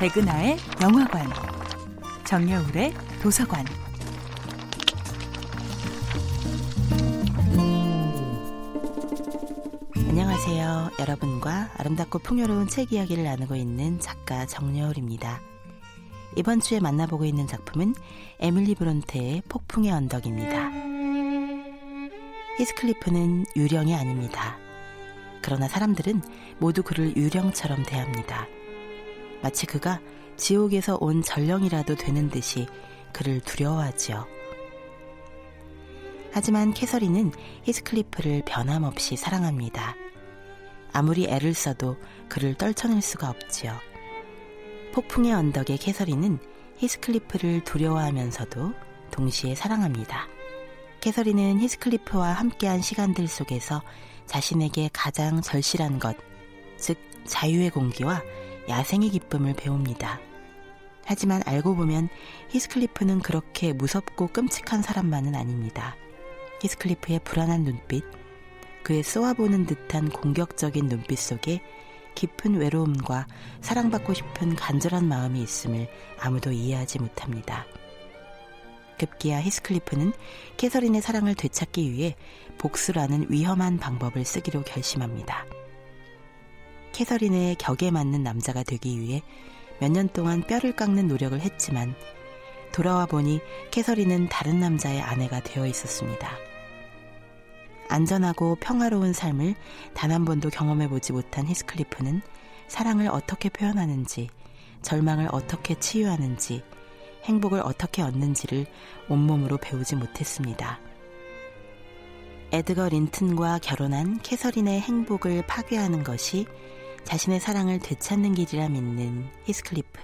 백은하의 영화관, 정여울의 도서관. 안녕하세요. 여러분과 아름답고 풍요로운 책 이야기를 나누고 있는 작가 정여울입니다. 이번 주에 만나보고 있는 작품은 에밀리 브론테의 폭풍의 언덕입니다. 히스클리프는 유령이 아닙니다. 그러나 사람들은 모두 그를 유령처럼 대합니다. 마치 그가 지옥에서 온 전령이라도 되는 듯이 그를 두려워하지요. 하지만 캐서린은 히스클리프를 변함없이 사랑합니다. 아무리 애를 써도 그를 떨쳐낼 수가 없지요. 폭풍의 언덕의 캐서린은 히스클리프를 두려워하면서도 동시에 사랑합니다. 캐서린은 히스클리프와 함께한 시간들 속에서 자신에게 가장 절실한 것, 즉 자유의 공기와 야생의 기쁨을 배웁니다. 하지만 알고 보면 히스클리프는 그렇게 무섭고 끔찍한 사람만은 아닙니다. 히스클리프의 불안한 눈빛, 그의 쏘아보는 듯한 공격적인 눈빛 속에 깊은 외로움과 사랑받고 싶은 간절한 마음이 있음을 아무도 이해하지 못합니다. 급기야 히스클리프는 캐서린의 사랑을 되찾기 위해 복수라는 위험한 방법을 쓰기로 결심합니다. 캐서린의 격에 맞는 남자가 되기 위해 몇 년 동안 뼈를 깎는 노력을 했지만 돌아와 보니 캐서린은 다른 남자의 아내가 되어 있었습니다. 안전하고 평화로운 삶을 단 한 번도 경험해 보지 못한 히스클리프는 사랑을 어떻게 표현하는지, 절망을 어떻게 치유하는지, 행복을 어떻게 얻는지를 온몸으로 배우지 못했습니다. 에드거 린튼과 결혼한 캐서린의 행복을 파괴하는 것이 자신의 사랑을 되찾는 길이라 믿는 히스클리프.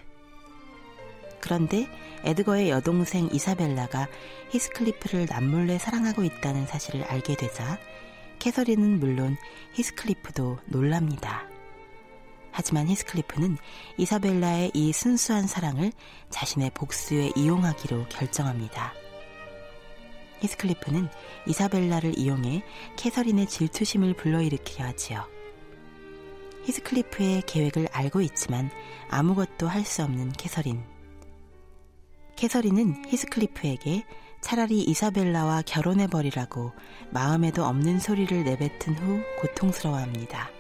그런데 에드거의 여동생 이사벨라가 히스클리프를 남몰래 사랑하고 있다는 사실을 알게 되자 캐서린은 물론 히스클리프도 놀랍니다. 하지만 히스클리프는 이사벨라의 이 순수한 사랑을 자신의 복수에 이용하기로 결정합니다. 히스클리프는 이사벨라를 이용해 캐서린의 질투심을 불러일으키려 하지요. 히스클리프의 계획을 알고 있지만 아무것도 할 수 없는 캐서린. 캐서린은 히스클리프에게 차라리 이사벨라와 결혼해버리라고 마음에도 없는 소리를 내뱉은 후 고통스러워합니다.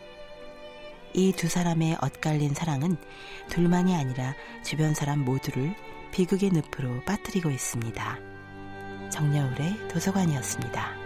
이 두 사람의 엇갈린 사랑은 둘만이 아니라 주변 사람 모두를 비극의 늪으로 빠뜨리고 있습니다. 정여울의 도서관이었습니다.